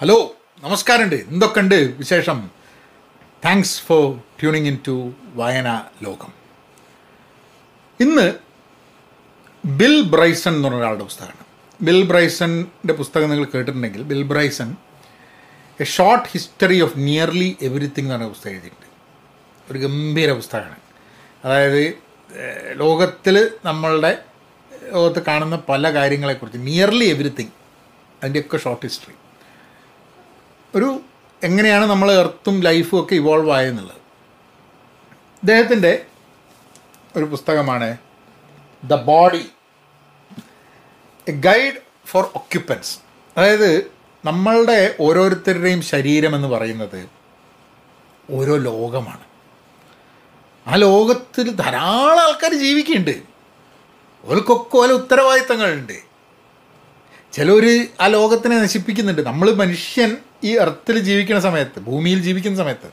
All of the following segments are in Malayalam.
ഹലോ നമസ്കാരമുണ്ട്. എന്തൊക്കെയുണ്ട് വിശേഷം? Thanks for tuning in to വായന ലോകം. ഇന്ന് ബിൽ ബ്രൈസൺ എന്ന് പറഞ്ഞ ഒരാളുടെ പുസ്തകമാണ്. ബിൽ ബ്രൈസന്റെ പുസ്തകം നിങ്ങൾ കേട്ടിട്ടുണ്ടെങ്കിൽ Bill Bryson a short history of nearly everything എന്ന് പറഞ്ഞ പുസ്തകം എഴുതിയിട്ടുണ്ട്. ഒരു ഗംഭീര പുസ്തകമാണ്. അതായത് ലോകത്തിൽ നമ്മളുടെ ലോകത്ത് കാണുന്ന പല കാര്യങ്ങളെക്കുറിച്ച് നിയർലി എവറിത്തിങ് അതിന്റെയൊക്കെ ഷോർട്ട് ഹിസ്റ്ററി ഒരു എങ്ങനെയാണ് നമ്മൾ എർത്തും ലൈഫും ഒക്കെ ഇവോൾവ് ആയെന്നുള്ളത്. അദ്ദേഹത്തിന്റെ ഒരു പുസ്തകമാണ് the body a guide for occupants അതായത് നമ്മളുടെ ഓരോരുത്തരുടെയും ശരീരം എന്ന് പറയുന്നത് ഓരോ ലോകമാണ്. ആ ലോകത്തിൽ ധാരാളം ആൾക്കാർ ജീവിക്കുന്നുണ്ട്. ഓർക്കൊക്കെ ഓരോ ഉത്തരവാദിത്തങ്ങളുണ്ട്. ചിലർ ആ ലോകത്തിനെ നശിപ്പിക്കുന്നുണ്ട്. നമ്മൾ മനുഷ്യൻ ഈ എർത്തിൽ ജീവിക്കുന്ന സമയത്ത് ഭൂമിയിൽ ജീവിക്കുന്ന സമയത്ത്.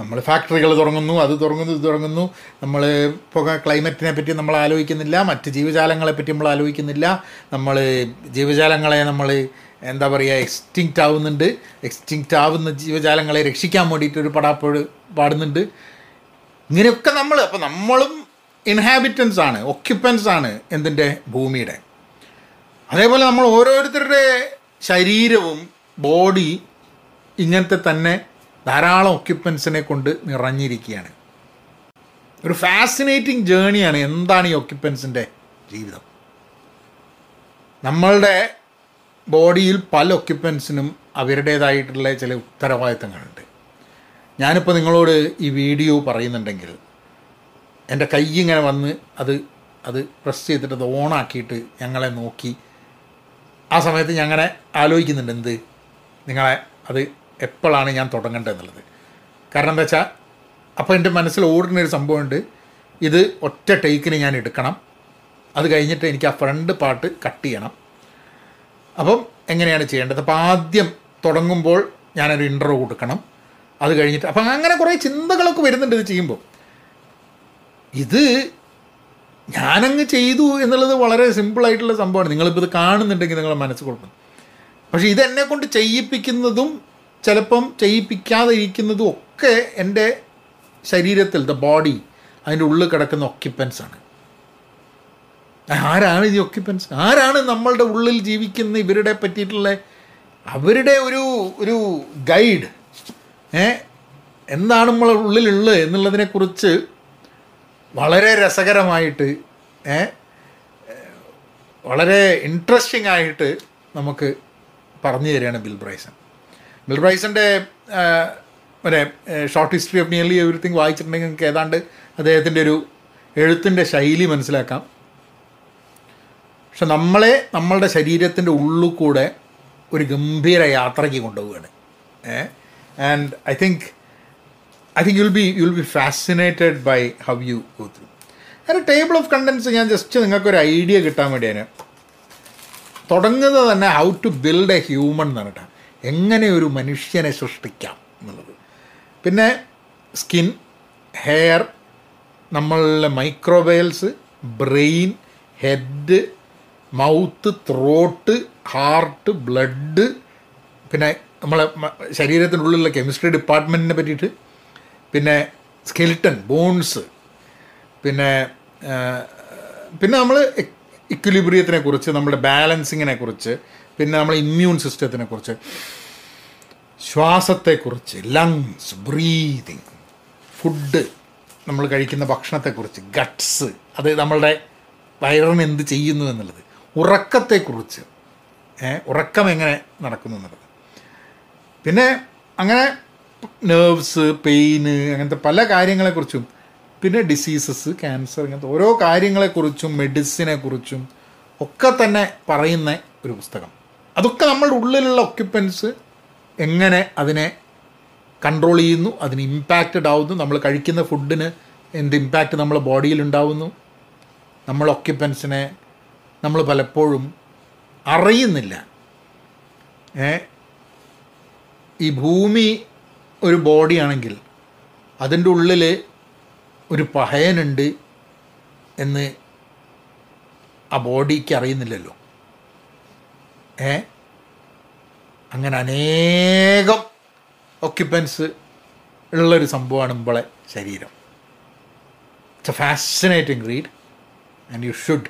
നമ്മൾ ഫാക്ടറികൾ തുടങ്ങുന്നു അത് തുടങ്ങുന്നു ഇത് തുടങ്ങുന്നു നമ്മൾ ഇപ്പോൾ ക്ലൈമറ്റിനെ പറ്റി നമ്മൾ ആലോചിക്കുന്നില്ല മറ്റ് ജീവജാലങ്ങളെ പറ്റി നമ്മൾ ആലോചിക്കുന്നില്ല. നമ്മൾ ജീവജാലങ്ങളെ നമ്മൾ എന്താ പറയുക എക്സ്റ്റിങ്ക്റ്റ് ആവുന്നുണ്ട്. എക്സ്റ്റിങ്ക്റ്റ് ആവുന്ന ജീവജാലങ്ങളെ രക്ഷിക്കാൻ വേണ്ടിയിട്ട് ഒരു പടാപ്പോട് പാടുന്നുണ്ട്. ഇങ്ങനെയൊക്കെ നമ്മൾ അപ്പോൾ നമ്മളും ഇൻഹാബിറ്റൻസ് ആണ് ഒക്യുപ്പൻസ് ആണ് എന്തിന്റെ ഭൂമിയുടെ. അതേപോലെ നമ്മൾ ഓരോരുത്തരുടെ ശരീരവും ബോഡി ഇങ്ങനത്തെ തന്നെ ധാരാളം ഒക്യുപ്പൻസിനെ കൊണ്ട് നിറഞ്ഞിരിക്കുകയാണ്. ഒരു ഫാസിനേറ്റിംഗ് ജേണിയാണ് എന്താണ് ഈ ഒക്യുപ്പൻസിന്റെ ജീവിതം. നമ്മളുടെ ബോഡിയിൽ പല ഒക്യുപ്പൻസിനും അവരുടേതായിട്ടുള്ള ചില ഉത്തരവാദിത്തങ്ങളുണ്ട്. ഞാനിപ്പോൾ നിങ്ങളോട് ഈ വീഡിയോ പറയുന്നുണ്ടെങ്കിൽ എന്റെ കൈ ഇങ്ങനെ വന്ന് അത് അത് പ്രസ് ചെയ്തിട്ട് അത് ഓണാക്കിയിട്ട് ഞങ്ങളെ നോക്കി ആ സമയത്ത് ഞാൻ അങ്ങനെ ആലോചിക്കുന്നുണ്ട് എന്ത്? നിങ്ങളെ അത് എപ്പോഴാണ് ഞാൻ തുടങ്ങേണ്ടത് എന്നുള്ളത്. കാരണം എന്താ വെച്ചാൽ അപ്പോൾ എന്റെ മനസ്സിൽ ഓടുന്ന ഒരു സംഭവമുണ്ട്. ഇത് ഒറ്റ ടേക്കിന് ഞാൻ എടുക്കണം. അത് കഴിഞ്ഞിട്ട് എനിക്ക് ആ ഫ്രണ്ട് പാട്ട് കട്ട് ചെയ്യണം. അപ്പം എങ്ങനെയാണ് ചെയ്യേണ്ടത്? അപ്പോൾ ആദ്യം തുടങ്ങുമ്പോൾ ഞാനൊരു ഇന്റർവ്യൂ കൊടുക്കണം. അത് കഴിഞ്ഞിട്ട് അപ്പം അങ്ങനെ കുറേ ചിന്തകളൊക്കെ വരുന്നുണ്ട് ഇത് ചെയ്യുമ്പോൾ. ഇത് ഞാനങ്ങ് ചെയ്തു എന്നുള്ളത് വളരെ സിമ്പിളായിട്ടുള്ള സംഭവമാണ്. നിങ്ങളിപ്പോൾ ഇത് കാണുന്നുണ്ടെങ്കിൽ നിങ്ങളെ മനസ്സ് കൊടുക്കണം പക്ഷേ ഇതെന്നെ കൊണ്ട് ചെയ്യിപ്പിക്കുന്നതും ചിലപ്പം ചെയ്യിപ്പിക്കാതെ ഇരിക്കുന്നതും ഒക്കെ എന്റെ ശരീരത്തിൽ ദ ബോഡി അതിന്റെ ഉള്ളിൽ കിടക്കുന്ന ഒക്യുപ്പൻസ് ആണ്. ആരാണ് ഈ ഒക്യുപ്പൻസ് ആരാണ് നമ്മളുടെ ഉള്ളിൽ ജീവിക്കുന്ന ഇവരുടെ പറ്റിയിട്ടുള്ള അവരുടെ ഒരു ഒരു ഗൈഡ് ഏ? എന്താണ് നമ്മളെ ഉള്ളിലുള്ളത് എന്നുള്ളതിനെക്കുറിച്ച് വളരെ രസകരമായിട്ട് വളരെ ഇൻട്രസ്റ്റിംഗ് ആയിട്ട് നമുക്ക് പറഞ്ഞു തരികയാണ് ബിൽ ബ്രൈസൺ. ബിൽ ബ്രൈസന്റെ മറ്റേ short history of nearly everything വായിച്ചിട്ടുണ്ടെങ്കിൽ നിങ്ങൾക്ക് ഏതാണ്ട് അദ്ദേഹത്തിന്റെ ഒരു എഴുത്തിന്റെ ശൈലി മനസ്സിലാക്കാം. പക്ഷെ നമ്മളെ നമ്മളുടെ ശരീരത്തിന്റെ ഉള്ളിൽ കൂടെ ഒരു ഗംഭീര യാത്രയ്ക്ക് കൊണ്ടുപോവുകയാണ്. ഏ and I think I think you'll be you'll be fascinated by how you go through അങ്ങനെ ടേബിൾ ഓഫ് കണ്ടൻസ് ഞാൻ ജസ്റ്റ് നിങ്ങൾക്കൊരു ഐഡിയ കിട്ടാൻ വേണ്ടിയാണ് തുടങ്ങുന്നത് തന്നെ how to build a human എന്ന് പറഞ്ഞിട്ടാണ് എങ്ങനെ ഒരു മനുഷ്യനെ സൃഷ്ടിക്കാം എന്നുള്ളത്. പിന്നെ സ്കിൻ ഹെയർ നമ്മളുടെ microbials brain head mouth throat heart blood പിന്നെ നമ്മളെ ശരീരത്തിനുള്ളിലുള്ള കെമിസ്ട്രി ഡിപ്പാർട്ട്മെന്റിനെ പറ്റിയിട്ട് പിന്നെ സ്കെലിട്ടൺ ബോൺസ് പിന്നെ പിന്നെ നമ്മൾ ഇക്വിലിബ്രിയത്തിനെ കുറിച്ച് നമ്മുടെ ബാലൻസിങ്ങിനെ കുറിച്ച് പിന്നെ നമ്മൾ ഇമ്മ്യൂൺ സിസ്റ്റത്തിനെ കുറിച്ച് ശ്വാസത്തെക്കുറിച്ച് ലങ്സ് ബ്രീതിങ് ഫുഡ് നമ്മൾ കഴിക്കുന്ന ഭക്ഷണത്തെക്കുറിച്ച് ഗട്ട്സ് അത് നമ്മളുടെ വയറിന് എന്ത് ചെയ്യുന്നു എന്നുള്ളത് ഉറക്കത്തെക്കുറിച്ച് ഉറക്കം എങ്ങനെ നടക്കുന്നു എന്നുള്ളത്. പിന്നെ അങ്ങനെ നെർവ്സ് പെയിന് അങ്ങനത്തെ പല കാര്യങ്ങളെക്കുറിച്ചും പിന്നെ ഡിസീസസ് ക്യാൻസർ ഇങ്ങനത്തെ ഓരോ കാര്യങ്ങളെക്കുറിച്ചും മെഡിസിനെ കുറിച്ചും ഒക്കെ തന്നെ പറയുന്ന ഒരു പുസ്തകം. അതൊക്കെ നമ്മളുടെ ഉള്ളിലുള്ള ഒക്യുപ്പൻസ് എങ്ങനെ അതിനെ കൺട്രോൾ ചെയ്യുന്നു അതിന് ഇമ്പാക്റ്റഡ് ആവുന്നു നമ്മൾ കഴിക്കുന്ന ഫുഡിന് എന്ത് ഇമ്പാക്റ്റ് നമ്മളെ ബോഡിയിൽ ഉണ്ടാവുന്നു നമ്മൾ ഒക്യുപ്പൻസിനെ നമ്മൾ പലപ്പോഴും അറിയുന്നില്ല. ഈ ഭൂമി ഒരു ബോഡിയാണെങ്കിൽ അതിന്റെ ഉള്ളിൽ ഒരു പഹയനുണ്ട് എന്ന് ആ ബോഡിക്ക് അറിയുന്നില്ലല്ലോ. ഏ? അങ്ങനെ അനേകം ഒക്യുപ്പൻസ് ഉള്ളൊരു സംഭവമാണ് നമ്മളെ ശരീരം. It's a fascinating read and you should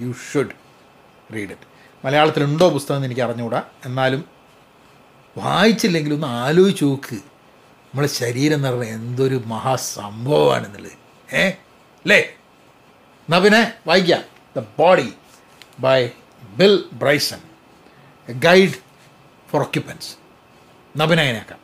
you should read it മലയാളത്തിലുണ്ടോ പുസ്തകം എന്ന് എനിക്ക് അറിഞ്ഞുകൂടാ. എന്നാലും വായിച്ചില്ലെങ്കിൽ ഒന്ന് ആലോചിച്ച് നോക്ക്. നമ്മളെ ശരീരം എന്ന് പറഞ്ഞാൽ എന്തൊരു മഹാസംഭവമാണെന്നുള്ളത്. ഏ? അല്ലേ? എന്നാൽ പിന്നെ വായിക്കാം. The body by Bill Bryson a guide for occupants നബിനെ അതിനേക്കാം